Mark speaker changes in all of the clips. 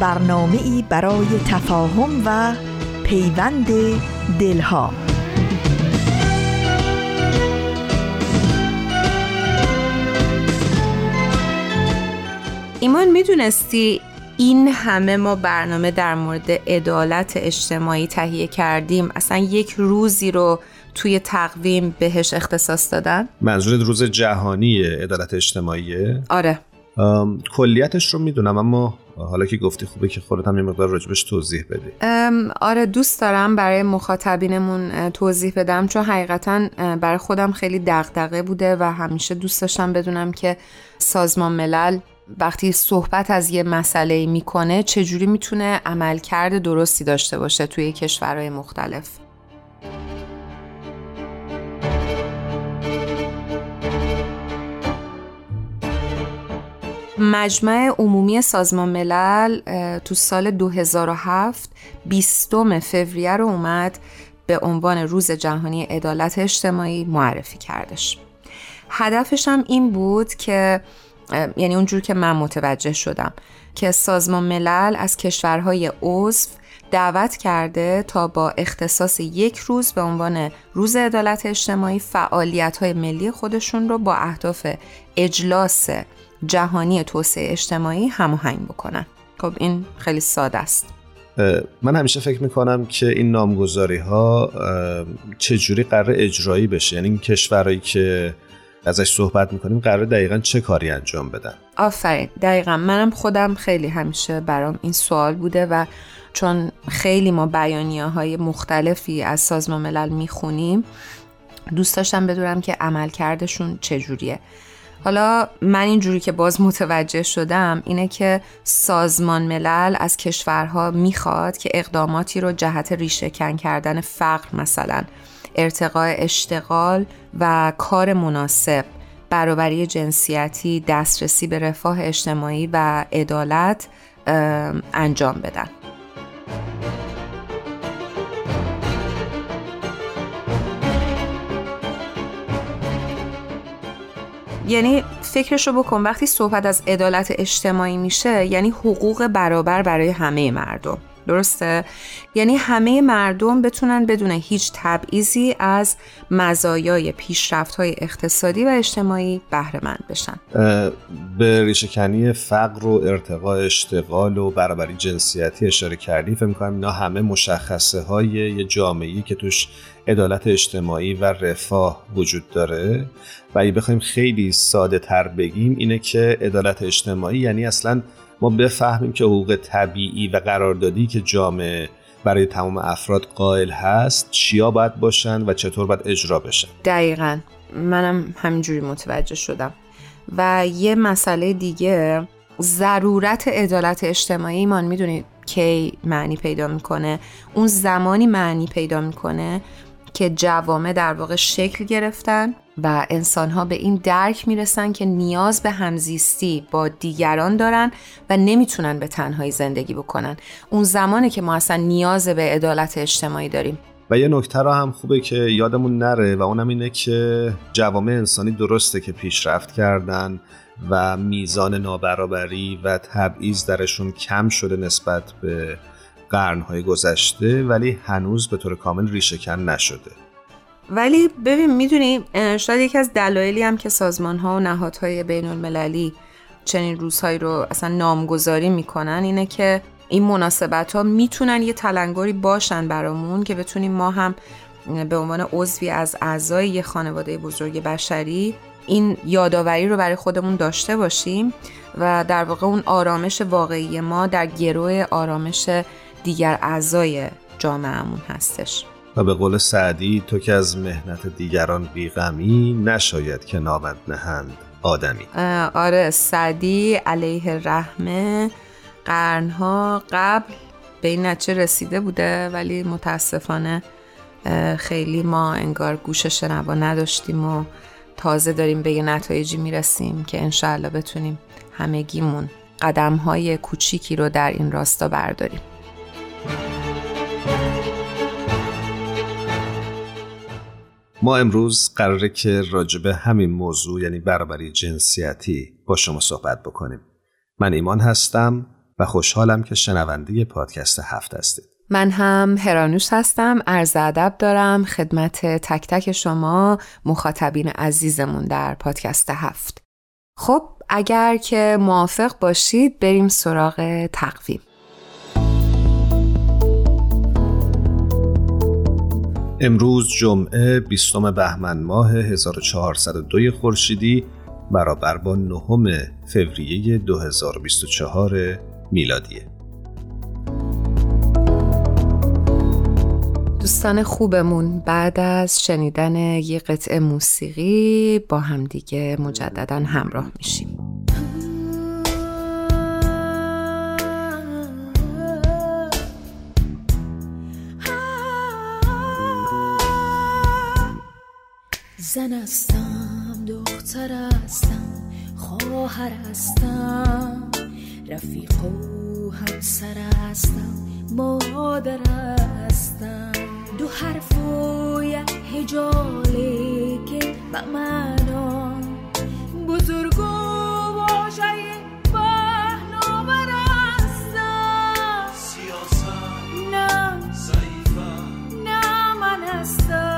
Speaker 1: برنامه ای برای تفاهم و پیوند دلها.
Speaker 2: ایمان می‌دونستی این همه ما برنامه در مورد عدالت اجتماعی تهیه کردیم. اصلا یک روزی رو توی تقویم بهش اختصاص دادن؟
Speaker 3: منظورت روز جهانی عدالت اجتماعیه؟
Speaker 2: آره.
Speaker 3: کلیتش رو می‌دونم اما حالا که گفتی خوبه که خودت هم یه مقدار راجبش توضیح بدی.
Speaker 2: آره دوست دارم برای مخاطبینمون توضیح بدم چون حقیقتا برای خودم خیلی دغدغه بوده و همیشه دوست داشتم بدونم که سازمان ملل وقتی صحبت از یه مسئله می‌کنه چجوری می‌تونه عملکرد درستی داشته باشه توی کشورهای مختلف. مجمع عمومی سازمان ملل تو سال 2007 بیستم فوریه رو اومد به عنوان روز جهانی عدالت اجتماعی معرفی کردش. هدفش هم این بود که یعنی اونجور که من متوجه شدم که سازمان ملل از کشورهای عضو دعوت کرده تا با اختصاص یک روز به عنوان روز عدالت اجتماعی فعالیت های ملی خودشون رو با اهداف اجلاس جهانی توسعه اجتماعی هماهنگ بکنن. خب این خیلی ساده است.
Speaker 3: من همیشه فکر می‌کنم که این نامگذاری ها چجوری قرار اجرایی بشه؟ یعنی این کشورهایی که ازش صحبت می‌کنیم قرار دقیقا چه کاری انجام بدن؟
Speaker 2: آفرین. دقیقا. منم خودم خیلی همیشه برام این سوال بوده و چون خیلی ما بیانیه های مختلفی از سازمان ملل می‌خونیم دوست داشتم بدونم که عملکردشون چجوریه. حالا من اینجوری که باز متوجه شدم اینه که سازمان ملل از کشورها می‌خواد که اقداماتی رو جهت ریشهکن کردن فقر مثلا ارتقاء اشتغال و کار مناسب برابری جنسیتی دسترسی به رفاه اجتماعی و عدالت انجام بدن. یعنی فکرشو بکن وقتی صحبت از عدالت اجتماعی میشه یعنی حقوق برابر برای همه مردم. درسته؟ یعنی همه مردم بتونن بدون هیچ تبعیضی از مزایای پیشرفت های اقتصادی و اجتماعی بهره مند بشن
Speaker 3: به ریشهکنی فقر و ارتقاء اشتغال و برابری جنسیتی اشاره کردی فکر می‌کنم اینا همه مشخصه های یه جامعه که توش عدالت اجتماعی و رفاه وجود داره. و اگه بخوایم خیلی ساده تر بگیم اینه که عدالت اجتماعی یعنی اصلا ما بفهمیم که حقوق طبیعی و قراردادی که جامعه برای تمام افراد قائل هست چیا باید باشن و چطور باید اجرا بشن.
Speaker 2: دقیقا. منم همینجوری متوجه شدم. و یه مسئله دیگه ضرورت عدالت اجتماعی ایمان می‌دونید کی معنی پیدا می‌کنه؟ اون زمانی معنی پیدا می‌کنه که جوامع در واقع شکل گرفتن و انسانها به این درک می‌رسن که نیاز به همزیستی با دیگران دارن و نمی‌تونن به تنهایی زندگی بکنن. اون زمانه که ما اصلا نیاز به عدالت اجتماعی داریم.
Speaker 3: و یه نکته را هم خوبه که یادمون نره و اونم اینه که جوامع انسانی درسته که پیشرفت کردن و میزان نابرابری و تبعیض درشون کم شده نسبت به قرنهای گذشته ولی هنوز به طور کامل ریشهکن نشده.
Speaker 2: ولی ببین می‌دونی شاید یکی از دلایلی هم که سازمان ها و نهادهای بین المللی چنین روزهایی رو اصلا نامگذاری می‌کنن اینه که این مناسبت ها می‌تونن یه تلنگری باشن برامون که بتونیم ما هم به عنوان عضوی از اعضای یه خانواده بزرگ بشری این یادآوری رو برای خودمون داشته باشیم و در واقع اون آرامش واقعی ما در گروه آرامش دیگر اعضای جامعهمون هستش.
Speaker 3: و به قول سعدی تو که از مهنت دیگران بیغمی نشاید که نامت نهند آدمی.
Speaker 2: آره سعدی علیه رحمه قرنها قبل به این نتیجه رسیده بوده ولی متاسفانه خیلی ما انگار گوش شنوا نداشتیم و تازه داریم به یه نتایجی می‌رسیم که انشاءالله بتونیم همگیمون قدم های کوچیکی رو در این راستا برداریم.
Speaker 3: ما امروز قراره که راجبه همین موضوع یعنی برابری جنسیتی با شما صحبت بکنیم. من ایمان هستم و خوشحالم که شنونده پادکست هفت هستید.
Speaker 2: من هم هرانوش هستم عرض ادب دارم خدمت تک تک شما مخاطبین عزیزمون در پادکست هفت. خب اگر که موافق باشید بریم سراغ تقویم.
Speaker 3: امروز جمعه 20 بهمن ماه 1402 خورشیدی برابر با نهم فوریه 2024 میلادیه.
Speaker 2: دوستان خوبمون بعد از شنیدن یه قطعه موسیقی با همدیگه مجددا همراه میشیم.
Speaker 4: زن هستم دختر هستم خواهر هستم. رفیق و همسر هستم مادر هستم. دو حرف و یک هجاله که به معنا بزرگ و واژه پهناور هستم.
Speaker 5: سیاست
Speaker 4: نه
Speaker 5: ضعیفم.
Speaker 4: نه من هستم.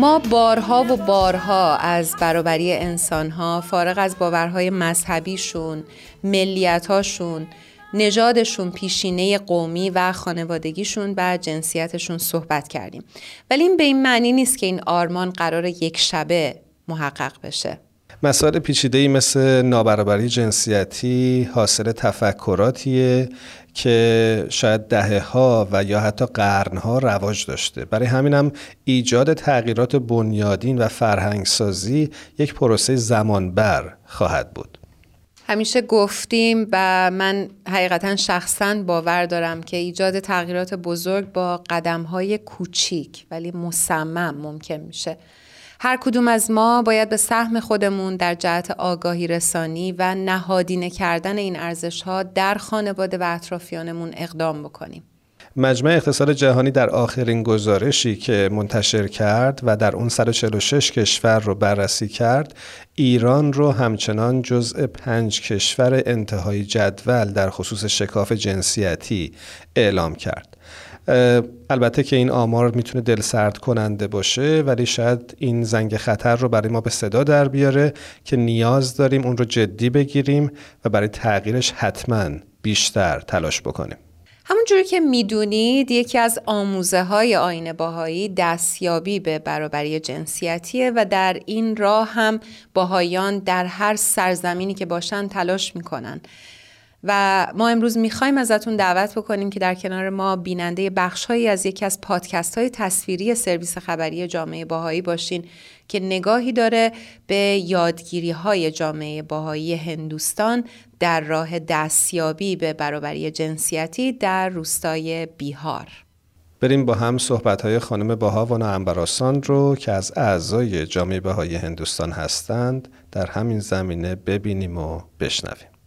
Speaker 2: ما بارها و بارها از برابری انسانها فارغ از باورهای مذهبیشون، ملیتاشون، نژادشون، پیشینه قومی و خانوادگیشون و جنسیتشون صحبت کردیم. ولی این به این معنی نیست که این آرمان قرار یک شبه محقق بشه.
Speaker 3: مسائل پیچیده‌ای مثل نابرابری جنسیتی حاصل تفکراتیه که شاید دهه ها و یا حتی قرن ها رواج داشته. برای همینم ایجاد تغییرات بنیادین و فرهنگسازی یک پروسه زمانبر خواهد بود.
Speaker 2: همیشه گفتیم و من حقیقتا شخصا باور دارم که ایجاد تغییرات بزرگ با قدم های کوچیک ولی مصمم ممکن میشه. هر کدوم از ما باید به سهم خودمون در جهت آگاهی رسانی و نهادینه کردن این ارزش ها در خانواده و اطرافیانمون اقدام بکنیم.
Speaker 3: مجمع اقتصاد جهانی در آخرین گزارشی که منتشر کرد و در اون 146 کشور رو بررسی کرد ایران رو همچنان جزء پنج کشور انتهای جدول در خصوص شکاف جنسیتی اعلام کرد البته که این آمار می‌تونه دل سرد کننده باشه ولی شاید این زنگ خطر رو برای ما به صدا در بیاره که نیاز داریم اون رو جدی بگیریم و برای تغییرش حتما بیشتر تلاش بکنیم.
Speaker 2: همونجوری که می‌دونید یکی از آموزه های آین باهایی دستیابی به برابری جنسیتیه و در این راه هم باهایان در هر سرزمینی که باشن تلاش می‌کنن. و ما امروز می‌خوایم ازتون دعوت بکنیم که در کنار ما بیننده بخشهایی از یکی از پادکست های تصویری سرویس خبری جامعه باهایی باشین که نگاهی داره به یادگیری های جامعه باهایی هندوستان در راه دستیابی به برابری جنسیتی در روستای بیهار.
Speaker 3: بریم با هم صحبت های خانم باهاوانا انبراسان رو که از اعضای جامعه بهایی هندوستان هستند در همین زمینه ببینیم و بشنویم.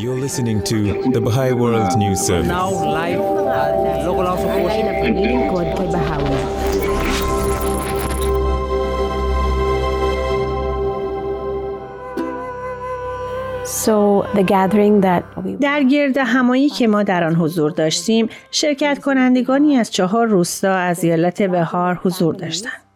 Speaker 6: You're listening to the Baha'i World News Service.
Speaker 7: Now live
Speaker 8: در گرد همایی که ما در آن حضور داشتیم شرکت کنندگانی از چهار روستا از ایالت بهار حضور داشتند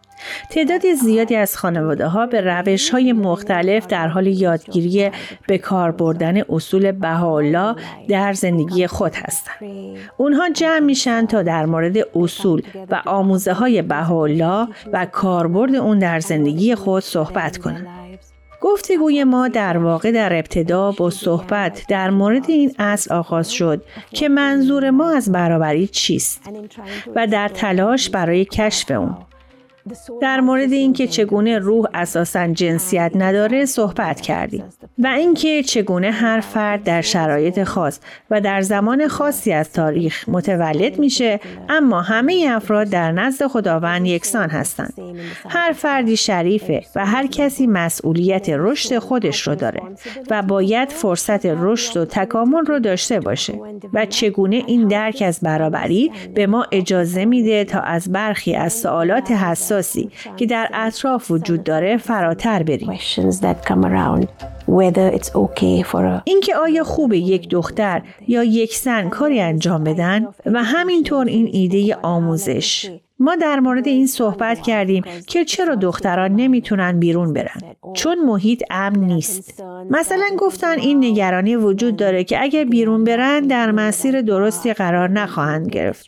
Speaker 8: تعداد زیادی از خانواده ها به روش های مختلف در حال یادگیری به کار بردن اصول بهاءالله در زندگی خود هستند. اونها جمع میشن تا در مورد اصول و آموزه های بهاءالله و کاربرد اون در زندگی خود صحبت کنند. گفتگوی ما در واقع در ابتدا با صحبت در مورد این اصل آغاز شد که منظور ما از برابری چیست و در تلاش برای کشف اون. در مورد اینکه چگونه روح اساسا جنسیت نداره صحبت کردیم. و اینکه چگونه هر فرد در شرایط خاص و در زمان خاصی از تاریخ متولد میشه اما همه افراد در نزد خداوند یکسان هستند. هر فردی شریفه و هر کسی مسئولیت رشد خودش رو داره و باید فرصت رشد و تکامل رو داشته باشه. و چگونه این درک از برابری به ما اجازه میده تا از برخی از سوالات حساسی که در اطراف وجود داره فراتر بریم. اینکه آیا خوبه یک دختر یا یک زن کاری انجام بدن و همینطور این ایده آموزش. ما در مورد این صحبت کردیم که چرا دختران نمی‌تونن بیرون برن؟ چون محیط امن نیست. مثلا گفتن این نگرانی وجود داره که اگر بیرون برن در مسیر درستی قرار نخواهند گرفت.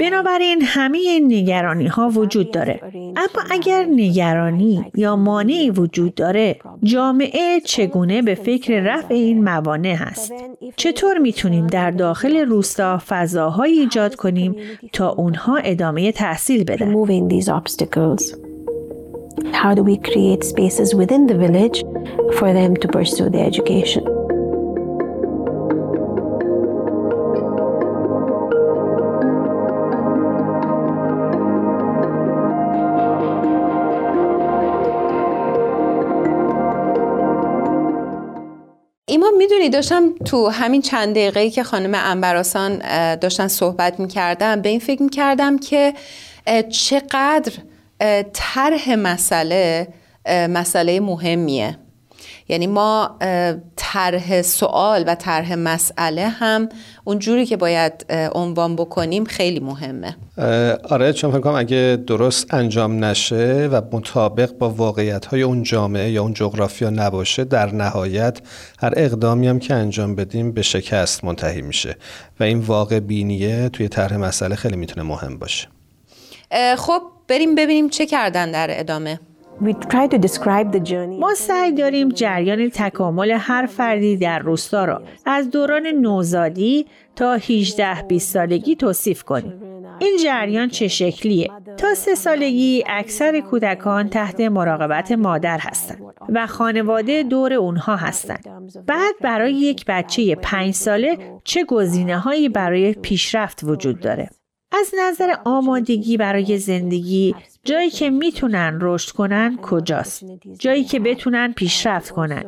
Speaker 8: بنابراین همه این نگرانی ها وجود داره. اما اگر نگرانی یا مانعی وجود داره جامعه چگونه به فکر رفع این موانع هست؟ چطور می‌تونیم در داخل روستا فضاهایی ایجاد کنیم تا اونها ادامه تحصیل بدن
Speaker 9: removing these obstacles how do we create spaces within the village for them to pursue their education
Speaker 2: می‌دونی داشتم تو همین چند دقیقه‌ای که خانم انبراسان داشتن صحبت می‌کردم به این فکر می‌کردم که چقدر طرح مسئله مسئله مهمیه. یعنی ما طرح سوال و طرح مسئله هم اونجوری که باید عنوان بکنیم خیلی مهمه.
Speaker 3: آره چون فکر کنم اگه درست انجام نشه و مطابق با واقعیت های اون جامعه یا اون جغرافیا نباشه در نهایت هر اقدامی هم که انجام بدیم به شکست منتهی میشه. و این واقع بینیه توی طرح مسئله خیلی می‌تونه مهم باشه.
Speaker 2: خب بریم ببینیم چه کردن در ادامه.
Speaker 8: ما سعی داریم جریان تکامل هر فردی در روستا را از دوران نوزادی تا 18-20 سالگی توصیف کنیم. این جریان چه شکلیه؟ تا سه سالگی اکثر کودکان تحت مراقبت مادر هستند و خانواده دور اونها هستند. بعد برای یک بچه پنج ساله چه گزینه هایی برای پیشرفت وجود داره؟ از نظر آمادگی برای زندگی جایی که می‌تونن رشد کنن کجاست؟ جایی که بتونن پیشرفت کنن.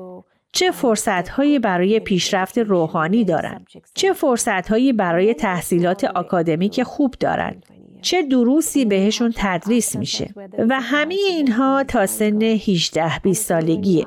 Speaker 8: چه فرصتهایی برای پیشرفت روحانی دارند؟ چه فرصتهایی برای تحصیلات آکادمیک خوب دارند؟ چه دروسی بهشون تدریس میشه و همه اینها تا سن 18 20 سالگیه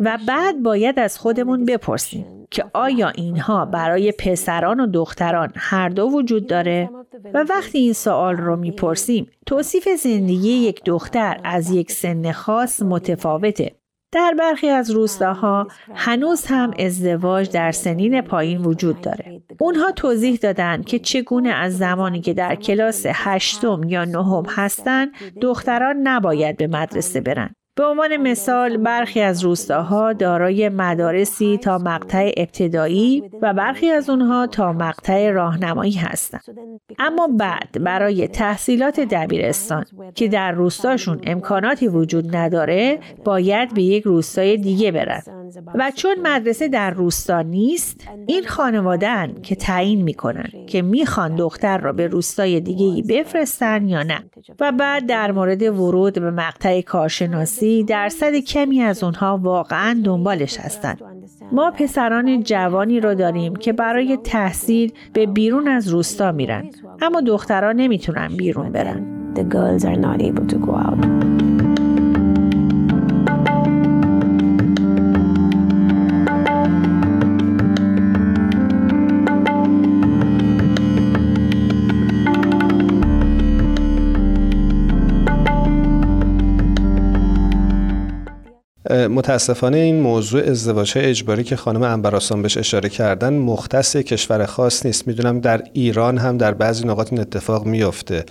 Speaker 8: و بعد باید از خودمون بپرسیم که آیا اینها برای پسران و دختران هر دو وجود داره؟ و وقتی این سوال رو می‌پرسیم توصیف زندگی یک دختر از یک سن خاص متفاوته. در برخی از روستاها هنوز هم ازدواج در سنین پایین وجود داره. اونها توضیح دادن که چگونه از زمانی که در کلاس هشتم یا نهم هستن دختران نباید به مدرسه برن. به عنوان مثال برخی از روستاها دارای مدارسی تا مقطع ابتدایی و برخی از اونها تا مقطع راهنمایی هستند. اما بعد برای تحصیلات دبیرستان که در روستاشون امکاناتی وجود نداره باید به یک روستای دیگه برن و چون مدرسه در روستا نیست این خانوادن که تعیین می‌کنن که می‌خوان دختر را به روستای دیگه بفرستن یا نه. و بعد در مورد ورود به مقطع کارشناسی درصد کمی از اونها واقعا دنبالش هستند. ما پسران جوانی رو داریم که برای تحصیل به بیرون از روستا میرن. اما دختران نمی‌تونن بیرون برن.
Speaker 9: The girls are not able to go out.
Speaker 3: متاسفانه این موضوع ازدواج اجباری که خانم انبراسان بهش اشاره کردن مختص کشور خاص نیست. می‌دونم در ایران هم در بعضی نقاط این اتفاق میفته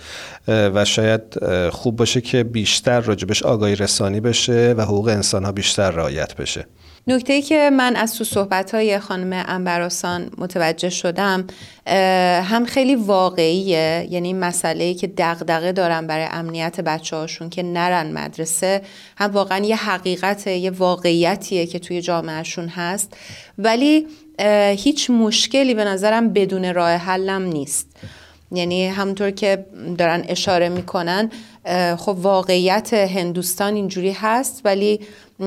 Speaker 3: و شاید خوب باشه که بیشتر راجبش آگاهی رسانی بشه و حقوق انسان ها بیشتر رعایت بشه.
Speaker 2: نکته که من از تو صحبت های خانم انبراسان متوجه شدم هم خیلی واقعیه یعنی مسئله که دغدغه دارن برای امنیت بچه هاشون که نرن مدرسه هم واقعا یه حقیقت یه واقعیتیه که توی جامعهشون هست. ولی هیچ مشکلی به نظرم بدون راه حلم نیست. یعنی همونطور که دارن اشاره می‌کنن خب واقعیت هندوستان اینجوری هست ولی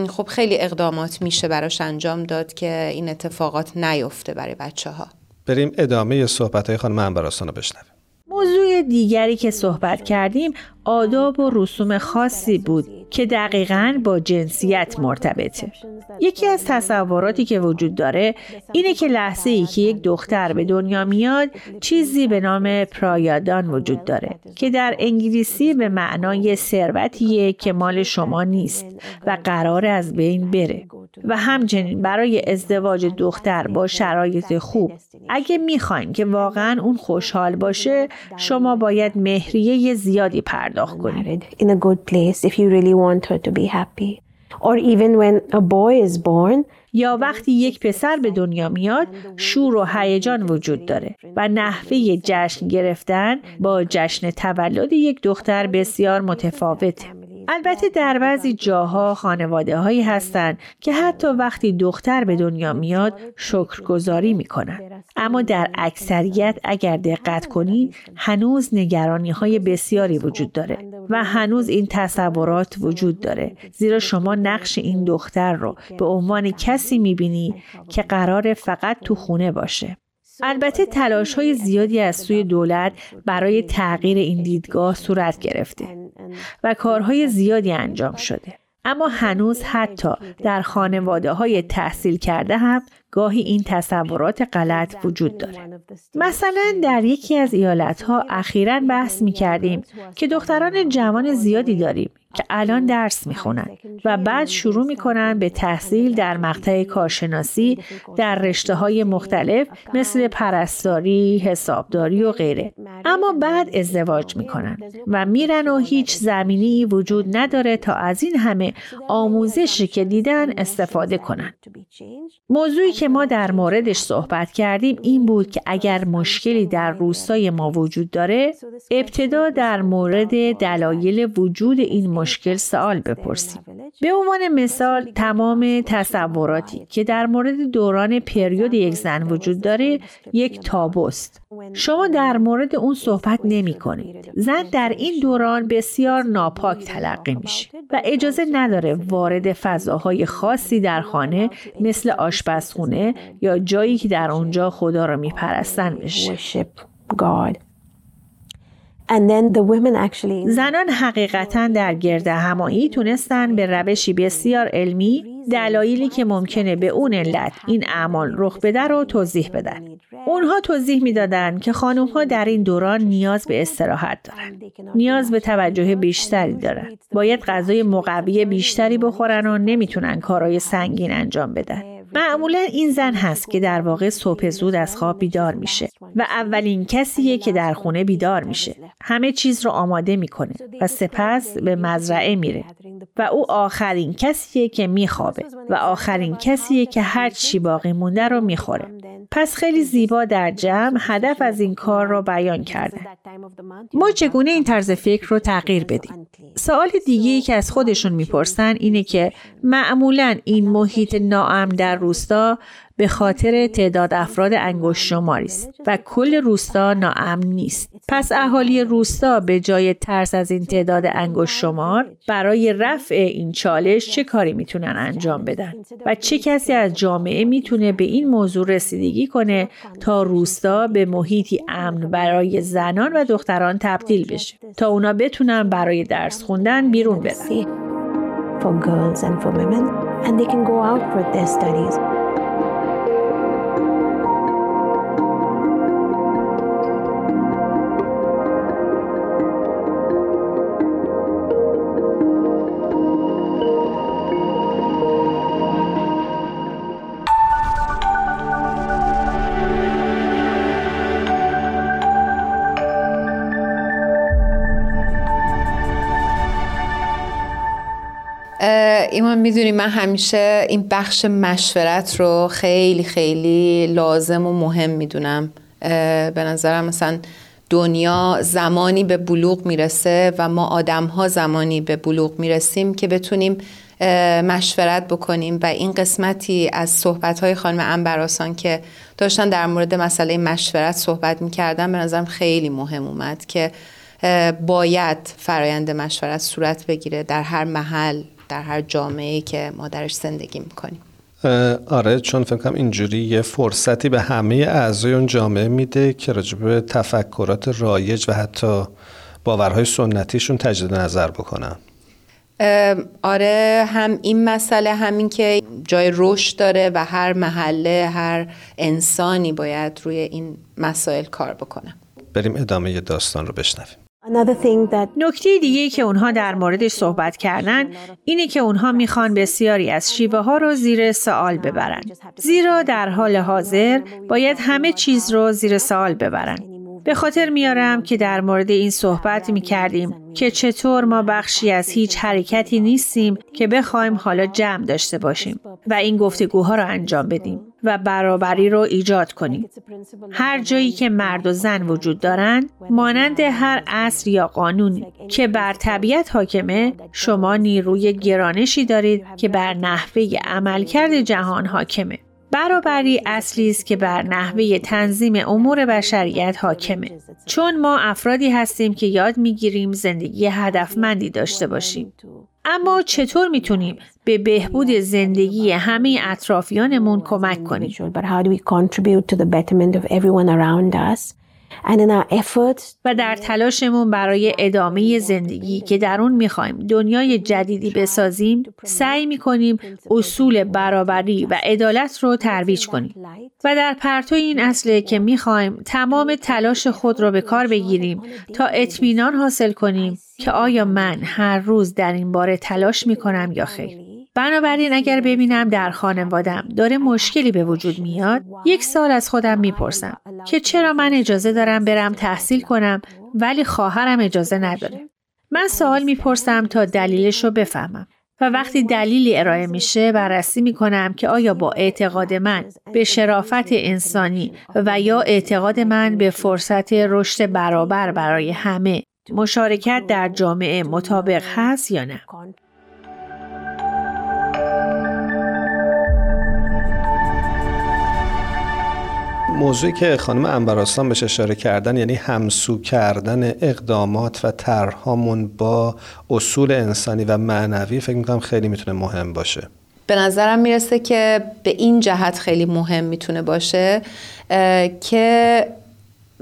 Speaker 2: خب خیلی اقدامات میشه براش انجام داد که این اتفاقات نیفته برای بچه ها
Speaker 3: بریم ادامه صحبت های خانم انبراسان رو بشنویم.
Speaker 8: موضوع دیگری که صحبت کردیم آداب و رسوم خاصی بود که دقیقا با جنسیت مرتبطه. یکی از تصوراتی که وجود داره اینه که لحظه ای که یک دختر به دنیا میاد چیزی به نام پرایادان وجود داره که در انگلیسی به معنای ثروتیه که مال شما نیست و قرار از بین بره و همچنین برای ازدواج دختر با شرایط خوب اگه می‌خواین که واقعا اون خوشحال باشه شما باید مهریه زیادی پرداخت کنید
Speaker 9: in a good place if you really want her to be happy. Or even when a boy is born,
Speaker 8: یا وقتی یک پسر به دنیا میاد شور و هیجان وجود داره و نحوه جشن گرفتن با جشن تولد یک دختر بسیار متفاوته البته در بعضی جاها خانواده هایی هستند که حتی وقتی دختر به دنیا میاد شکرگزاری می‌کنن اما در اکثریت اگر دقت کنید هنوز نگرانی های بسیاری وجود داره و هنوز این تصورات وجود داره. زیرا شما نقش این دختر رو به عنوان کسی می‌بینی که قرار فقط تو خونه باشه. البته تلاش های زیادی از سوی دولت برای تغییر این دیدگاه صورت گرفته و کارهای زیادی انجام شده. اما هنوز حتی در خانواده های تحصیل کرده هم گاهی این تصورات غلط وجود داره. مثلا در یکی از ایالت ها اخیرا بحث می کردیم که دختران جوان زیادی داریم که الان درس می‌خونن و بعد شروع می‌کنن به تحصیل در مقطع کارشناسی در رشته های مختلف مثل پرستاری، حسابداری و غیره. اما بعد ازدواج می‌کنن و میرن و هیچ زمینی وجود نداره تا از این همه آموزشی که دیدن استفاده کنن. موضوعی که ما در موردش صحبت کردیم این بود که اگر مشکلی در روستای ما وجود داره ابتدا در مورد دلایل وجود این مشکل سوال بپرسیم. به عنوان مثال تمام تصوراتی که در مورد دوران پریود یک زن وجود داره یک تابوست. شما در مورد اون صحبت نمی کنید. زن در این دوران بسیار ناپاک تلقی میشه و اجازه نداره وارد فضاهای خاصی در خانه مثل آشپزخونه یا جایی که در اونجا خدا را میپرستن بشه. زنان حقیقتا در گرد همایی تونستن به روشی بسیار علمی دلایلی که ممکنه به اون علت این اعمال رخ بده رو توضیح بدن. اونها توضیح می‌دادند که خانم ها در این دوران نیاز به استراحت دارن. نیاز به توجه بیشتری دارن. باید غذای مقوی بیشتری بخورن و نمی‌تونن کارهای سنگین انجام بدن. معمولا این زن هست که در واقع صبح زود از خواب بیدار میشه و اولین کسیه که در خونه بیدار میشه. همه چیز رو آماده می‌کنه و سپس به مزرعه میره و او آخرین کسیه که میخوابه و آخرین کسیه که هر چی باقی مونده رو می‌خوره. پس خیلی زیبا در جمع هدف از این کار را بیان کرده. ما چگونه این طرز فکر رو تغییر بدیم؟ سوال دیگه که از خودشون می‌پرسن اینه که معمولا این محیط ناامن در روستا به خاطر تعداد افراد انگشت شماری است و کل روستا ناامن نیست. پس اهالی روستا به جای ترس از این تعداد انگشت شمار برای رفع این چالش چه کاری می‌تونن انجام بدن و چه کسی از جامعه می‌تونه به این موضوع رسیدگی کنه تا روستا به محیطی امن برای زنان و دختران تبدیل بشه تا اونا بتونن برای درس خوندن بیرون برن.
Speaker 9: For girls and for women, and they can go out for their studies.
Speaker 2: ایمان می‌دونی من همیشه این بخش مشورت رو خیلی خیلی لازم و مهم می‌دونم. به نظرم مثلا دنیا زمانی به بلوغ می‌رسه و ما آدم ها زمانی به بلوغ می‌رسیم که بتونیم مشورت بکنیم. و این قسمتی از صحبت های خانم انبراسان که داشتن در مورد مسئله مشورت صحبت می‌کردن به نظرم خیلی مهم اومد که باید فرایند مشورت صورت بگیره در هر محل. در هر جامعه که ما درش زندگی می‌کنیم.
Speaker 3: آره چون فکر کنم اینجوری یه فرصتی به همه اعضای اون جامعه میده که راجع به تفکرات رایج و حتی باورهای سنتیشون تجدید نظر بکنن.
Speaker 2: آره هم این مسئله همین که جای رشد داره و هر محله هر انسانی باید روی این مسائل کار بکنه.
Speaker 3: بریم ادامه داستان رو بشنویم.
Speaker 8: نکته دیگه که اونها در موردش صحبت کردن اینه که اونها می‌خوان بسیاری از شیوه ها رو زیر سوال ببرن. زیرا در حال حاضر باید همه چیز رو زیر سوال ببرن. به خاطر میارم که در مورد این صحبت می کردیم که چطور ما بخشی از هیچ حرکتی نیستیم که بخوایم حالا جمع داشته باشیم و این گفتگوها رو انجام بدیم و برابری رو ایجاد کنیم. هر جایی که مرد و زن وجود دارند مانند هر اصل یا قانون که بر طبیعت حاکمه شما نیروی گرانشی دارید که بر نحوه عملکرد جهان حاکمه. برابری اصلی است که بر نحوه تنظیم امور بشریت حاکمه چون ما افرادی هستیم که یاد می‌گیریم زندگی هدفمندی داشته باشیم اما چطور می‌تونیم به بهبود زندگی همه اطرافیانمون کمک کنیم؟ و در تلاشمون برای ادامه زندگی که در اون می‌خوایم دنیای جدیدی بسازیم سعی می‌کنیم اصول برابری و عدالت رو ترویج کنیم. و در پرتو این اصله که می‌خوایم تمام تلاش خود را به کار بگیریم تا اطمینان حاصل کنیم که آیا من هر روز در این باره تلاش می‌کنم یا خیر؟ بنابراین اگر ببینم در خانوادم داره مشکلی به وجود میاد یک سال از خودم می‌پرسم که چرا من اجازه دارم برم تحصیل کنم ولی خواهرم اجازه نداره. من سوال می‌پرسم تا دلیلش رو بفهمم و وقتی دلیلی ارائه میشه بررسی می‌کنم که آیا با اعتقاد من به شرافت انسانی و یا اعتقاد من به فرصت رشد برابر برای همه مشارکت در جامعه مطابق هست یا نه؟
Speaker 3: موضوعی که خانم انبراسان بهش اشاره کردن یعنی همسو کردن اقدامات و طرحهامون با اصول انسانی و معنوی فکر می‌کنم خیلی می‌تونه مهم باشه.
Speaker 2: به نظرم می‌رسه که به این جهت خیلی مهم می‌تونه باشه که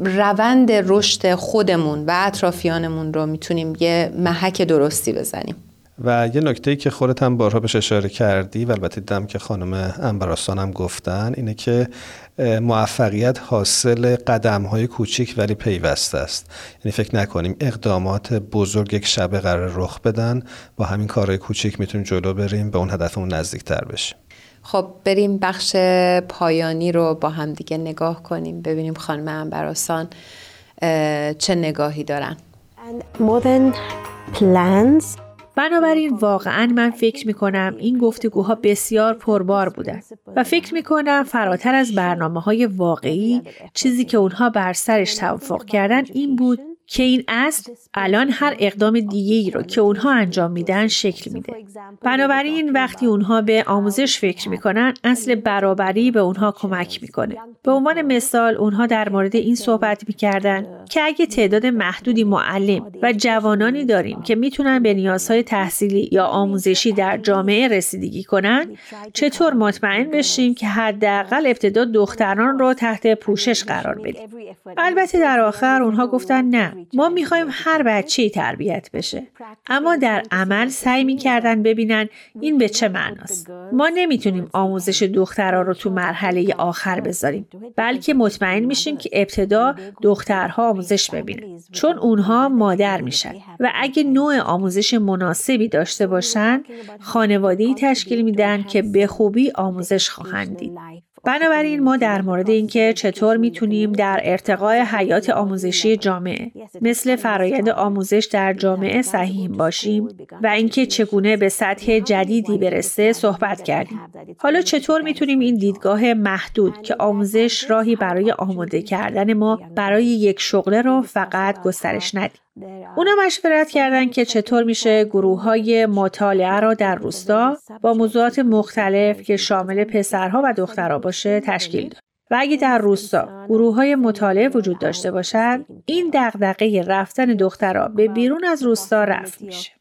Speaker 2: روند رشد خودمون و اطرافیانمون رو می‌تونیم یه محک درستی بزنیم.
Speaker 3: و یه نکته که خودت هم بارها بهش اشاره کردی و البته دیدم که خانم انبراسان هم گفتن اینه که موفقیت حاصل قدم های کوچیک ولی پیوسته است. یعنی فکر نکنیم اقدامات بزرگ یک شبه قرار رخ بدن با همین کارهای کوچیک می‌تونیم جلو بریم به اون هدفمون نزدیکتر بشیم.
Speaker 2: خب بریم بخش پایانی رو با هم دیگه نگاه کنیم ببینیم خانم انبراسان چه نگاهی دارن.
Speaker 9: More than plans,
Speaker 8: بنابراین واقعا من فکر می کنم این گفتگوها بسیار پربار بودند و فکر می کنم فراتر از برنامه های واقعی چیزی که اونها بر سرش توافق کردن این بود که این اصل الان هر اقدام دیگه ای رو که اونها انجام میدن شکل میده. بنابراین وقتی اونها به آموزش فکر می‌کنن اصل برابری به اونها کمک می‌کنه. به عنوان مثال اونها در مورد این صحبت می‌کردن که اگه تعداد محدودی معلم و جوانانی داریم که می‌تونن به نیازهای تحصیلی یا آموزشی در جامعه رسیدگی کنن چطور مطمئن بشیم که حداقل ابتدا دختران رو تحت پوشش قرار بدیم. البته در آخر اونها گفتن نه ما می‌خوایم هر بچه تربیت بشه. اما در عمل سعی می‌کردن ببینن این به چه معناست. ما نمی‌تونیم آموزش دخترها رو تو مرحله آخر بذاریم. بلکه مطمئن میشیم که ابتدا دخترها آموزش ببینن. چون اونها مادر میشن و اگه نوع آموزش مناسبی داشته باشن خانواده‌ای تشکیل میدن که به خوبی آموزش خواهند دید. بنابراین ما در مورد اینکه چطور می‌تونیم در ارتقای حیات آموزشی جامعه مثل فرایند آموزش در جامعه صحیح باشیم و اینکه چگونه به سطح جدیدی برسه صحبت کردیم. حالا چطور می‌تونیم این دیدگاه محدود که آموزش راهی برای آماده کردن ما برای یک شغله رو فقط گسترش ندیم. اونا مشورت کردن که چطور میشه گروه های مطالعه را در روستا با موضوعات مختلف که شامل پسرها و دخترها باشه تشکیل داد. و اگه در روستا گروه های مطالعه وجود داشته باشند این دغدغه رفتن دخترها به بیرون از روستا رفت میشه.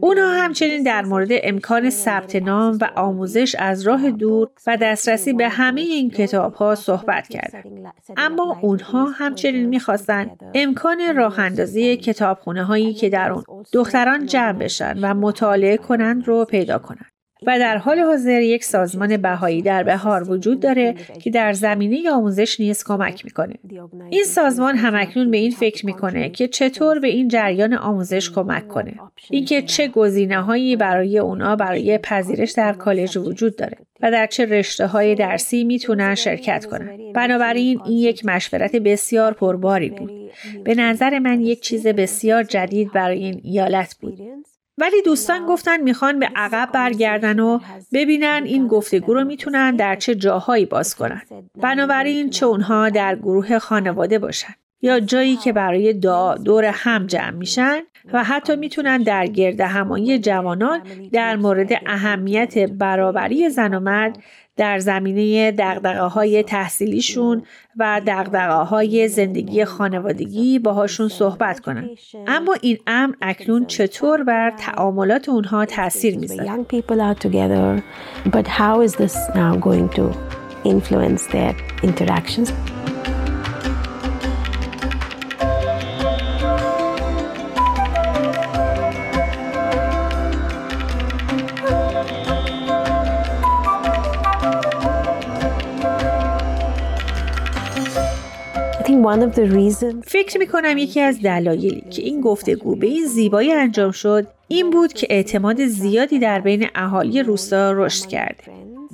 Speaker 8: اونها همچنین در مورد امکان ثبت نام و آموزش از راه دور و دسترسی به همه این کتاب ها صحبت کردند. اما اونها همچنین می‌خواستند امکان راه اندازی کتابخونه هایی که در اون دختران جمع بشن و مطالعه کنند رو پیدا کنند. و در حال حاضر یک سازمان بهایی در بهار وجود داره که در زمینه آموزش نیز کمک می‌کنه. این سازمان همکنون به این فکر می‌کنه که چطور به این جریان آموزش کمک کنه. اینکه چه گزینه هایی برای اونا برای پذیرش در کالج وجود داره و در چه رشته های درسی می‌تونن شرکت کنن. بنابراین این یک مشورت بسیار پرباری بود. به نظر من یک چیز بسیار جدید برای این ایالت بود. ولی دوستان گفتن می‌خوان به عقب برگردن و ببینن این گفتگو رو می‌تونن در چه جاهایی باز کنن. بنابراین چه اونها در گروه خانواده باشن یا جایی که برای دعا دور هم جمع میشن و حتی می‌تونن در گرد همایی جوانان در مورد اهمیت برابری زن و مرد در زمینه دقدقه های تحصیلیشون و دقدقه های زندگی خانوادگی باهاشون صحبت کنن. اما این امر اکنون چطور بر تعاملات اونها تاثیر می‌ذاره؟
Speaker 9: influence their interactions?
Speaker 8: فکر می کنم یکی از دلایلی که این گفتگو به این زیبایی انجام شد این بود که اعتماد زیادی در بین اهالی روستا رشد کرده.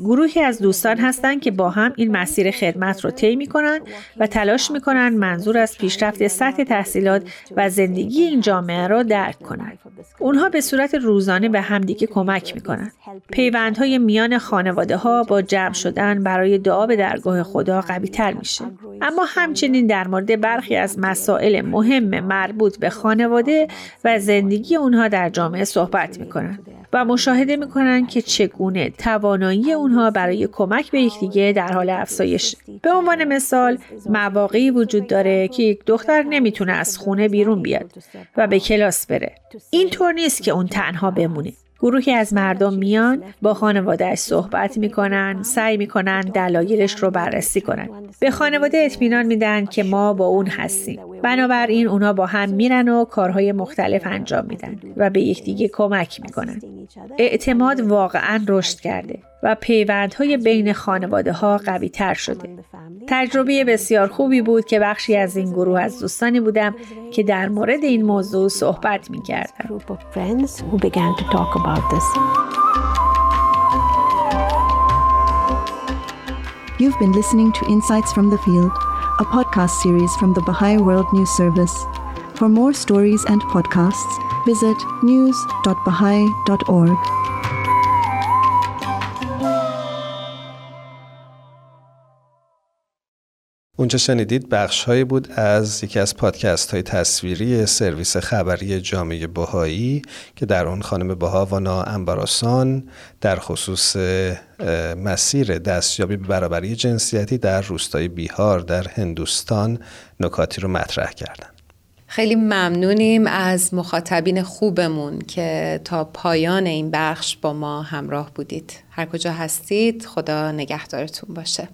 Speaker 8: گروهی از دوستان هستند که با هم این مسیر خدمت رو طی می‌کنن و تلاش می‌کنن منظور از پیشرفت سطح تحصیلات و زندگی این جامعه را درک کنند. اونها به صورت روزانه به همدیگه کمک می‌کنن. پیوندهای میان خانواده ها با جمع شدن برای دعا به درگاه خدا قوی تر میشه. اما همچنین در مورد برخی از مسائل مهم مربوط به خانواده و زندگی اونها در جامعه صحبت می‌کنن و مشاهده می‌کنن که چگونه توانایی اونها برای کمک به یکدیگه در حال افزایش. به عنوان مثال مواقعی وجود داره که یک دختر نمی‌تونه از خونه بیرون بیاد و به کلاس بره. اینطور نیست که اون تنها بمونه. گروهی از مردم میان با خانوادهش صحبت می‌کنن سعی می‌کنن دلایلش رو بررسی کنن. به خانواده اطمینان میدن که ما با اون هستیم. بنابراین اونا با هم میرن و کارهای مختلف انجام میدن و به یکدیگه کمک می‌کنن. اعتماد واقعا رشد کرده. و پیوندهای بین خانواده ها قوی تر شده. تجربه بسیار خوبی بود که بخشی از این گروه از دوستانی بودم که در مورد این موضوع صحبت می کردم.
Speaker 10: You've been listening to Insights from the Field, a podcast series from the Baha'i World News Service. For more stories and podcasts, visit news.baha'i.org.
Speaker 3: اونجا شنیدید بخش هایی بود از یکی از پادکست های تصویری سرویس خبری جامعه بهایی که در اون خانم بهاوانا انبراسان در خصوص مسیر دستیابی به برابری جنسیتی در روستای بیهار در هندوستان نکاتی رو مطرح کردن
Speaker 2: خیلی ممنونیم از مخاطبین خوبمون که تا پایان این بخش با ما همراه بودید. هر کجا هستید خدا نگهدارتون باشه.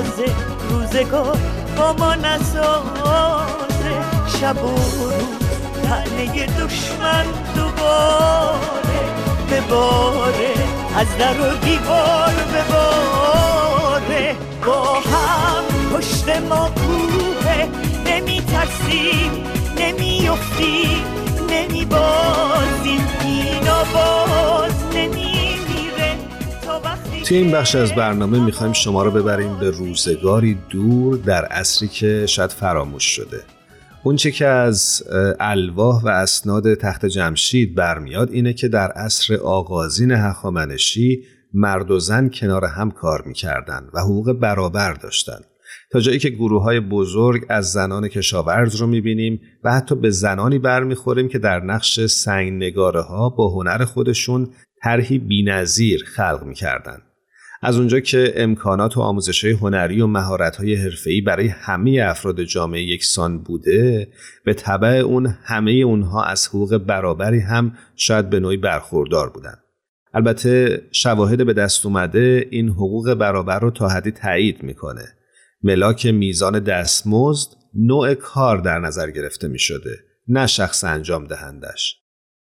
Speaker 11: نسازه روزگار با ما نسازه. شب و روز تنه دشمن دوباره بباره از در و دیوار بباره با هم پشت ما کوه نمی ترسیم نمی افتیم نمی بازیم اینا باز نمی
Speaker 3: توی این بخش از برنامه می‌خوایم شما رو ببریم به روزگاری دور در عصری که شاید فراموش شده اونچه که از الواح و اسناد تخت جمشید برمیاد اینه که در عصر آغازین هخامنشی مرد و زن کنار هم کار می‌کردن و حقوق برابر داشتن تا جایی که گروه های بزرگ از زنان کشاورز رو می‌بینیم و حتی به زنانی برمیخوریم که در نقش سنگ با هنر خودشون طرحی بینظیر خلق می‌کردن. از اونجا که امکانات و آموزش های هنری و مهارت های حرفه‌ای برای همه افراد جامعه یکسان بوده به طبع اون همه اونها از حقوق برابری هم شاید به نوعی برخوردار بودن. البته شواهد به دست اومده این حقوق برابر رو تا حدی تایید می‌کنه. ملاک میزان دستمزد نوع کار در نظر گرفته می شده نه شخص انجام دهندش.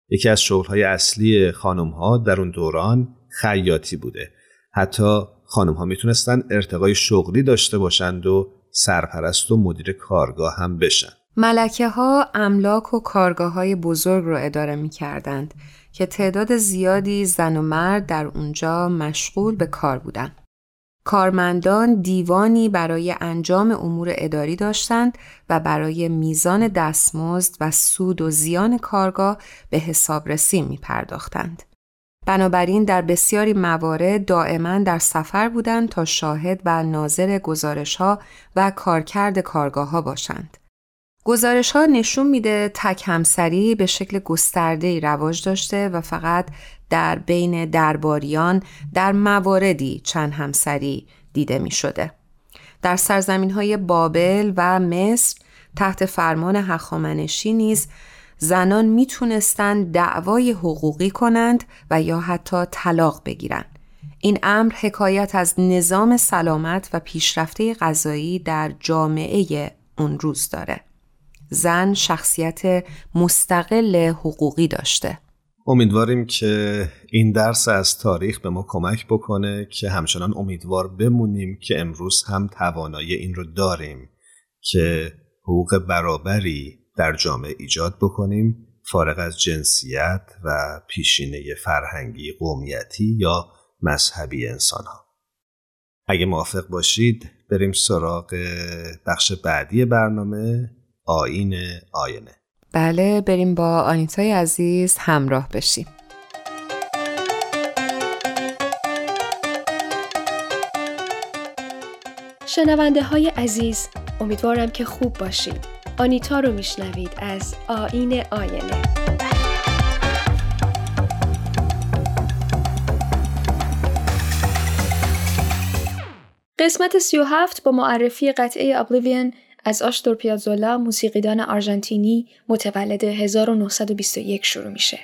Speaker 3: یکی از شغلهای اصلی خانم ها در اون دوران خیاطی بوده. حتی خانم ها می‌تونستن ارتقای شغلی داشته باشند و سرپرست و مدیر کارگاه هم بشن
Speaker 2: ملکه ها املاک و کارگاه های بزرگ رو اداره می کردند که تعداد زیادی زن و مرد در اونجا مشغول به کار بودند. کارمندان دیوانی برای انجام امور اداری داشتند و برای میزان دستمزد و سود و زیان کارگاه به حسابرسی می پرداختند. بنابراین در بسیاری موارد دائما در سفر بودند تا شاهد و ناظر گزارش ها و کارکرد کارگاه ها باشند. گزارش ها نشون میده تک همسری به شکل گسترده رواج داشته و فقط در بین درباریان در مواردی چند همسری دیده می شده. در سرزمین های بابل و مصر تحت فرمان هخامنشی نیز زنان می‌تونستند دعوای حقوقی کنند و یا حتی طلاق بگیرند. این امر حکایت از نظام سلامت و پیشرفته غذایی در جامعه اون روز داره. زن شخصیت مستقل حقوقی داشته.
Speaker 3: امیدواریم که این درس از تاریخ به ما کمک بکنه که همچنان امیدوار بمونیم که امروز هم توانایی این رو داریم که حقوق برابری در جامعه ایجاد بکنیم فارغ از جنسیت و پیشینه فرهنگی قومیتی یا مذهبی انسان ها. اگه موافق باشید بریم سراغ بخش بعدی برنامه آین آینه.
Speaker 2: بله بریم با آنیتای عزیز همراه بشیم.
Speaker 12: شنونده های عزیز امیدوارم که خوب باشید آنیتا رو میشنوید از آین آینه قسمت 37 با معرفی قطعه ابلیوین از آشتور پیازولا موسیقیدان آرژانتینی متولد 1921 شروع میشه.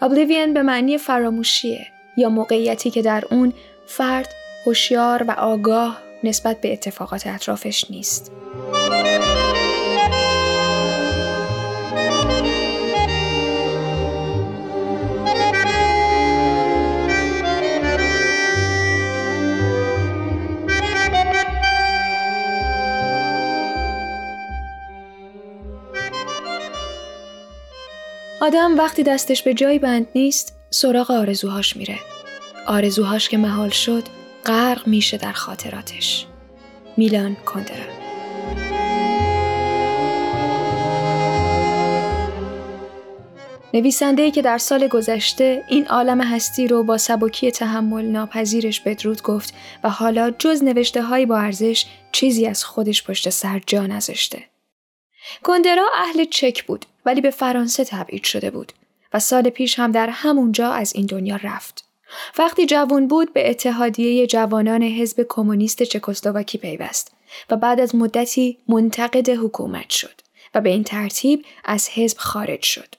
Speaker 12: ابلیوین به معنی فراموشیه یا موقعیتی که در اون فرد هوشیار و آگاه نسبت به اتفاقات اطرافش نیست. آدم وقتی دستش به جایی بند نیست سراغ آرزوهاش میره. آرزوهاش که محال شد غرق میشه در خاطراتش. میلان کندرا نویسنده‌ای که در سال گذشته این عالم هستی رو با سبکی تحمل ناپذیرش بدرود گفت و حالا جز نوشته های با ارزش چیزی از خودش پشت سر جا نذاشته. کندرا اهل چک بود ولی به فرانسه تبعید شده بود و سال پیش هم در همونجا از این دنیا رفت. وقتی جوان بود به اتحادیه جوانان حزب کمونیست چکسلواکی پیوست و بعد از مدتی منتقد حکومت شد و به این ترتیب از حزب خارج شد.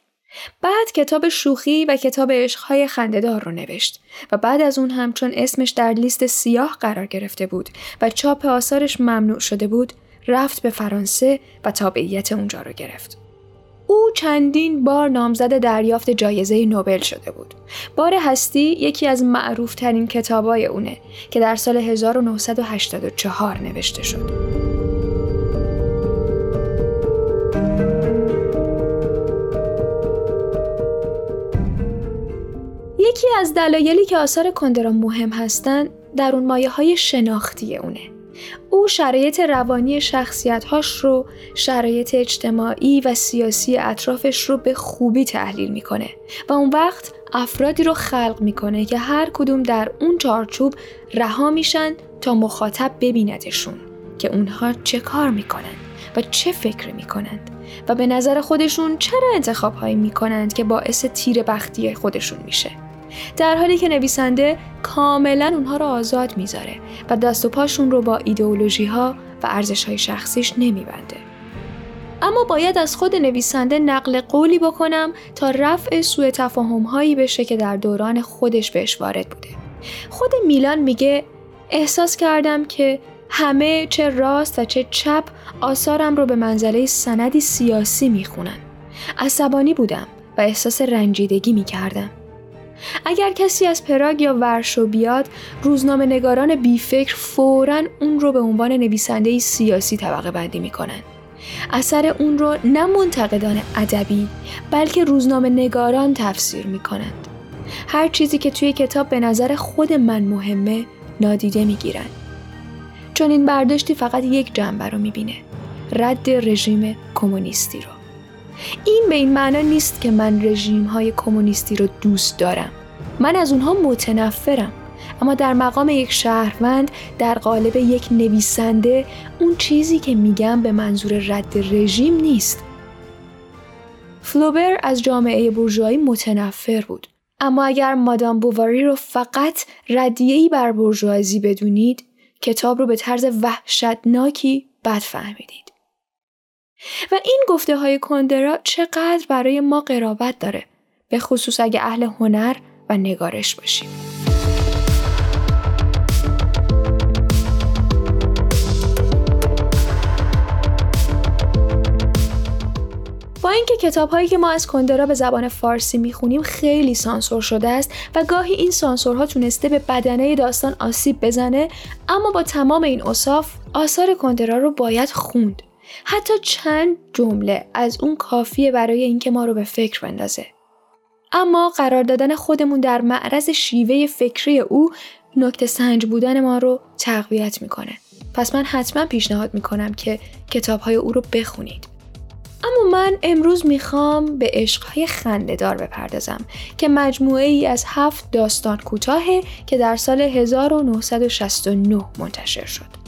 Speaker 12: بعد کتاب شوخی و کتاب عشقهای خندهدار رو نوشت و بعد از اون هم چون اسمش در لیست سیاه قرار گرفته بود و چاپ آثارش ممنوع شده بود رفت به فرانسه و تابعیت اونجا رو گرفت. او چندین بار نامزد دریافت جایزه نوبل شده بود. بار هستی یکی از معروف ترین کتابای اونه که در سال 1984 نوشته شد. یکی از دلایلی که آثار کندرا مهم هستند در اون مایه های شناختی اونه. او شرایط روانی شخصیتهاش رو شرایط اجتماعی و سیاسی اطرافش رو به خوبی تحلیل می‌کنه و اون وقت افرادی رو خلق می‌کنه که هر کدوم در اون چارچوب رها میشن تا مخاطب ببیندشون که اونها چه کار می‌کنن و چه فکر می‌کنند و به نظر خودشون چرا انتخاب هایی می‌کنند که باعث تیر بختی خودشون میشه. در حالی که نویسنده کاملا اونها رو آزاد می‌ذاره و دست و پاشون رو با ایدئولوژی ها و ارزش های شخصیش نمیبنده. اما باید از خود نویسنده نقل قولی بکنم تا رفع سوء تفاهم هایی بشه که در دوران خودش بهش وارد بوده. خود میلان میگه احساس کردم که همه چه راست و چه چپ آثارم رو به منزله سندی سیاسی می‌خونن. عصبانی بودم و احساس رنجیدگی می‌کردم. اگر کسی از پراگ یا ورشو بیاد روزنامه نگاران بیفکر فورا اون رو به عنوان نویسنده سیاسی طبقه بندی می‌کنن. اثر اون رو نه منتقدان ادبی بلکه روزنامه نگاران تفسیر می‌کنند. هر چیزی که توی کتاب به نظر خود من مهمه نادیده می‌گیرن. چون این برداشتی فقط یک جنبه رو می‌بینه رد رژیم کمونیستی رو. این به این معنا نیست که من رژیم های کمونیستی رو دوست دارم. من از اونها متنفرم. اما در مقام یک شهروند در قالب یک نویسنده اون چیزی که میگم به منظور رد رژیم نیست. فلوبر از جامعه بورژوایی متنفر بود. اما اگر مادام بوواری رو فقط ردیه‌ای بر بورژوازی بدونید کتاب رو به طرز وحشتناکی بد فهمیدید و این گفته های کندرا چقدر برای ما قرابت داره به خصوص اگه اهل هنر و نگارش باشیم. با اینکه کتاب هایی که ما از کندرا به زبان فارسی می‌خونیم خیلی سانسور شده است و گاهی این سانسورها تونسته به بدنه داستان آسیب بزنه اما با تمام این اصاف آثار کندرا رو باید خوند. حتی چند جمله از اون کافیه برای اینکه ما رو به فکر بندازه. اما قرار دادن خودمون در معرض شیوه فکری او نکته سنج بودن ما رو تقویت می‌کنه. پس من حتما پیشنهاد می‌کنم که کتاب های او رو بخونید. اما من امروز می‌خوام به عشقهای خندهدار بپردازم که مجموعه ای از هفت داستان کوتاهه که در سال 1969 منتشر شد.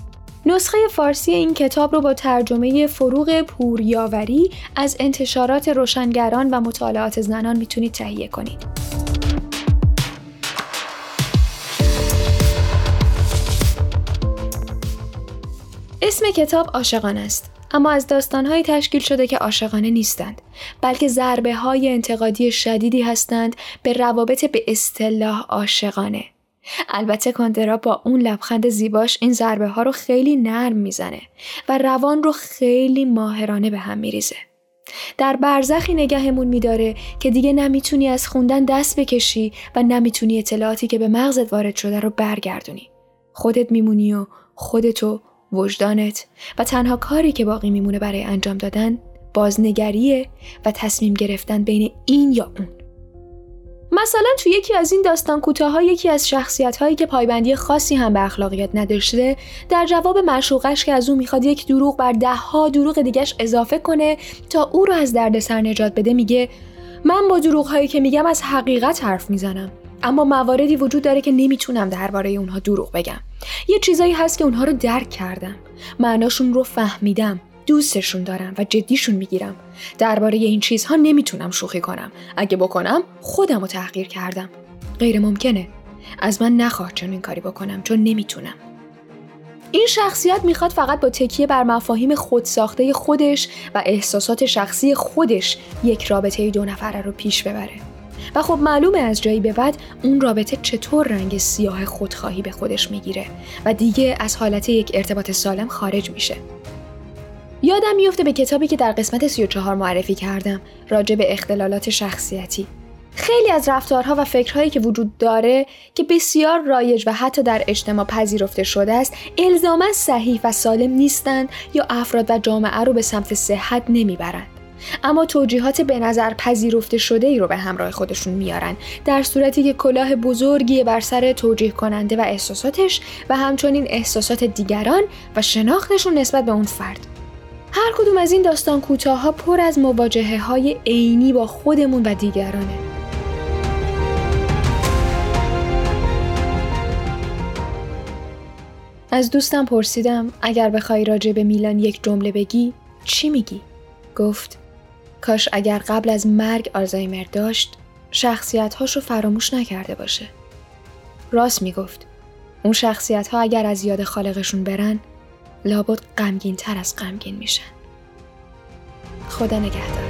Speaker 12: نسخه فارسی این کتاب رو با ترجمه فروغ پوریاوری از انتشارات روشنگران و مطالعات زنان می‌تونید تهیه کنید. اسم کتاب عاشقان است اما از داستانهایی تشکیل شده که عاشقانه نیستند بلکه ضربه های انتقادی شدیدی هستند به روابط به اصطلاح عاشقانه البته کاندرا با اون لبخند زیباش این ضربه ها رو خیلی نرم می‌زنه و روان رو خیلی ماهرانه به هم میریزه. در برزخی نگهمون میداره که دیگه نمی‌تونی از خوندن دست بکشی و نمی‌تونی اطلاعاتی که به مغزت وارد شده رو برگردونی. خودت میمونی و خودتو وجدانت و تنها کاری که باقی میمونه برای انجام دادن بازنگریه و تصمیم گرفتن بین این یا اون. مثلا تو یکی از این داستان کوتاه یکی از شخصیت هایی که پایبندی خاصی هم به اخلاقیات نداشته در جواب معشوقش که از او می‌خواد یک دروغ بر ده ها دروغ دیگش اضافه کنه تا او رو از دردسر نجات بده میگه من با دروغ هایی که میگم از حقیقت حرف می‌زنم اما مواردی وجود داره که نمی‌تونم درباره اونها دروغ بگم. یه چیزایی هست که اونها رو درک کردم. معناشون رو فهمیدم. دوستشون دارم و جدیشون می‌گیرم. درباره این چیزها نمی‌تونم شوخی کنم. اگه بکنم خودم رو تحقیر کردم. غیر ممکنه. از من نخواه چنین کاری بکنم چون نمی‌تونم. این شخصیت می‌خواد فقط با تکیه بر مفاهیم خودساخته خودش و احساسات شخصی خودش یک رابطه دو نفره رو پیش ببره. و خب معلومه از جایی به بعد اون رابطه چطور رنگ سیاه خودخواهی به خودش می‌گیره و دیگه از حالت یک ارتباط سالم خارج میشه. یادم میفته به کتابی که در قسمت 34 معرفی کردم راجع به اختلالات شخصیتی. خیلی از رفتارها و فکرهایی که وجود داره که بسیار رایج و حتی در اجتماع پذیرفته شده است الزاما صحیح و سالم نیستند یا افراد و جامعه رو به سمت صحت نمی‌برند. اما توجیهات به نظر پذیرفته شده ای رو به همراه خودشون میارن در صورتی که کلاه بزرگی بر سر توجیه کننده و احساساتش و همچنین احساسات دیگران و شناختشون نسبت به اون فرد هر کدوم از این داستان کوتاه ها پر از مواجهه های عینی با خودمون و دیگرانه از دوستم پرسیدم اگر بخوای راجع به میلان یک جمله بگی چی میگی؟ گفت کاش اگر قبل از مرگ آلزایمر داشت شخصیت رو فراموش نکرده باشه. راست می‌گفت. اون شخصیت ها اگر از یاد خالقشون برن لابد غمگین تر از غمگین میشن. خدا نگهدار.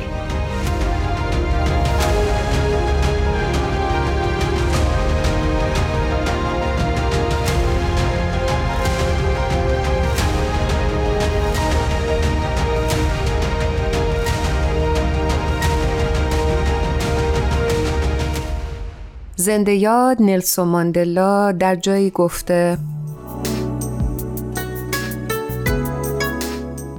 Speaker 2: زنده یاد نلسون ماندلا در جایی گفته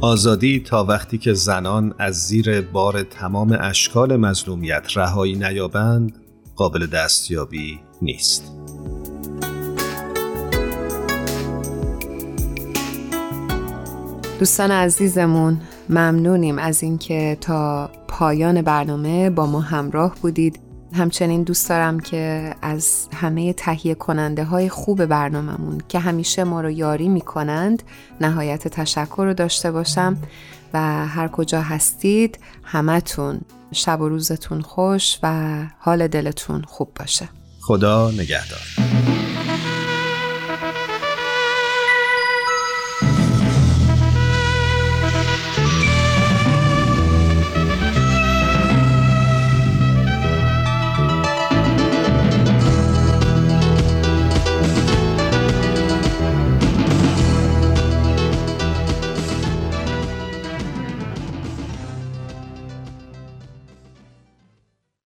Speaker 3: آزادی تا وقتی که زنان از زیر بار تمام اشکال مظلومیت رهایی نیابند قابل دستیابی نیست.
Speaker 2: دوستان عزیزمون ممنونیم از اینکه تا پایان برنامه با ما همراه بودید همچنین دوست دارم که از همه تهیه کننده های خوب برنامهمون که همیشه ما رو یاری می‌کنند نهایت تشکر رو داشته باشم و هر کجا هستید همتون شب و روزتون خوش و حال دلتون خوب باشه.
Speaker 3: خدا نگهدار.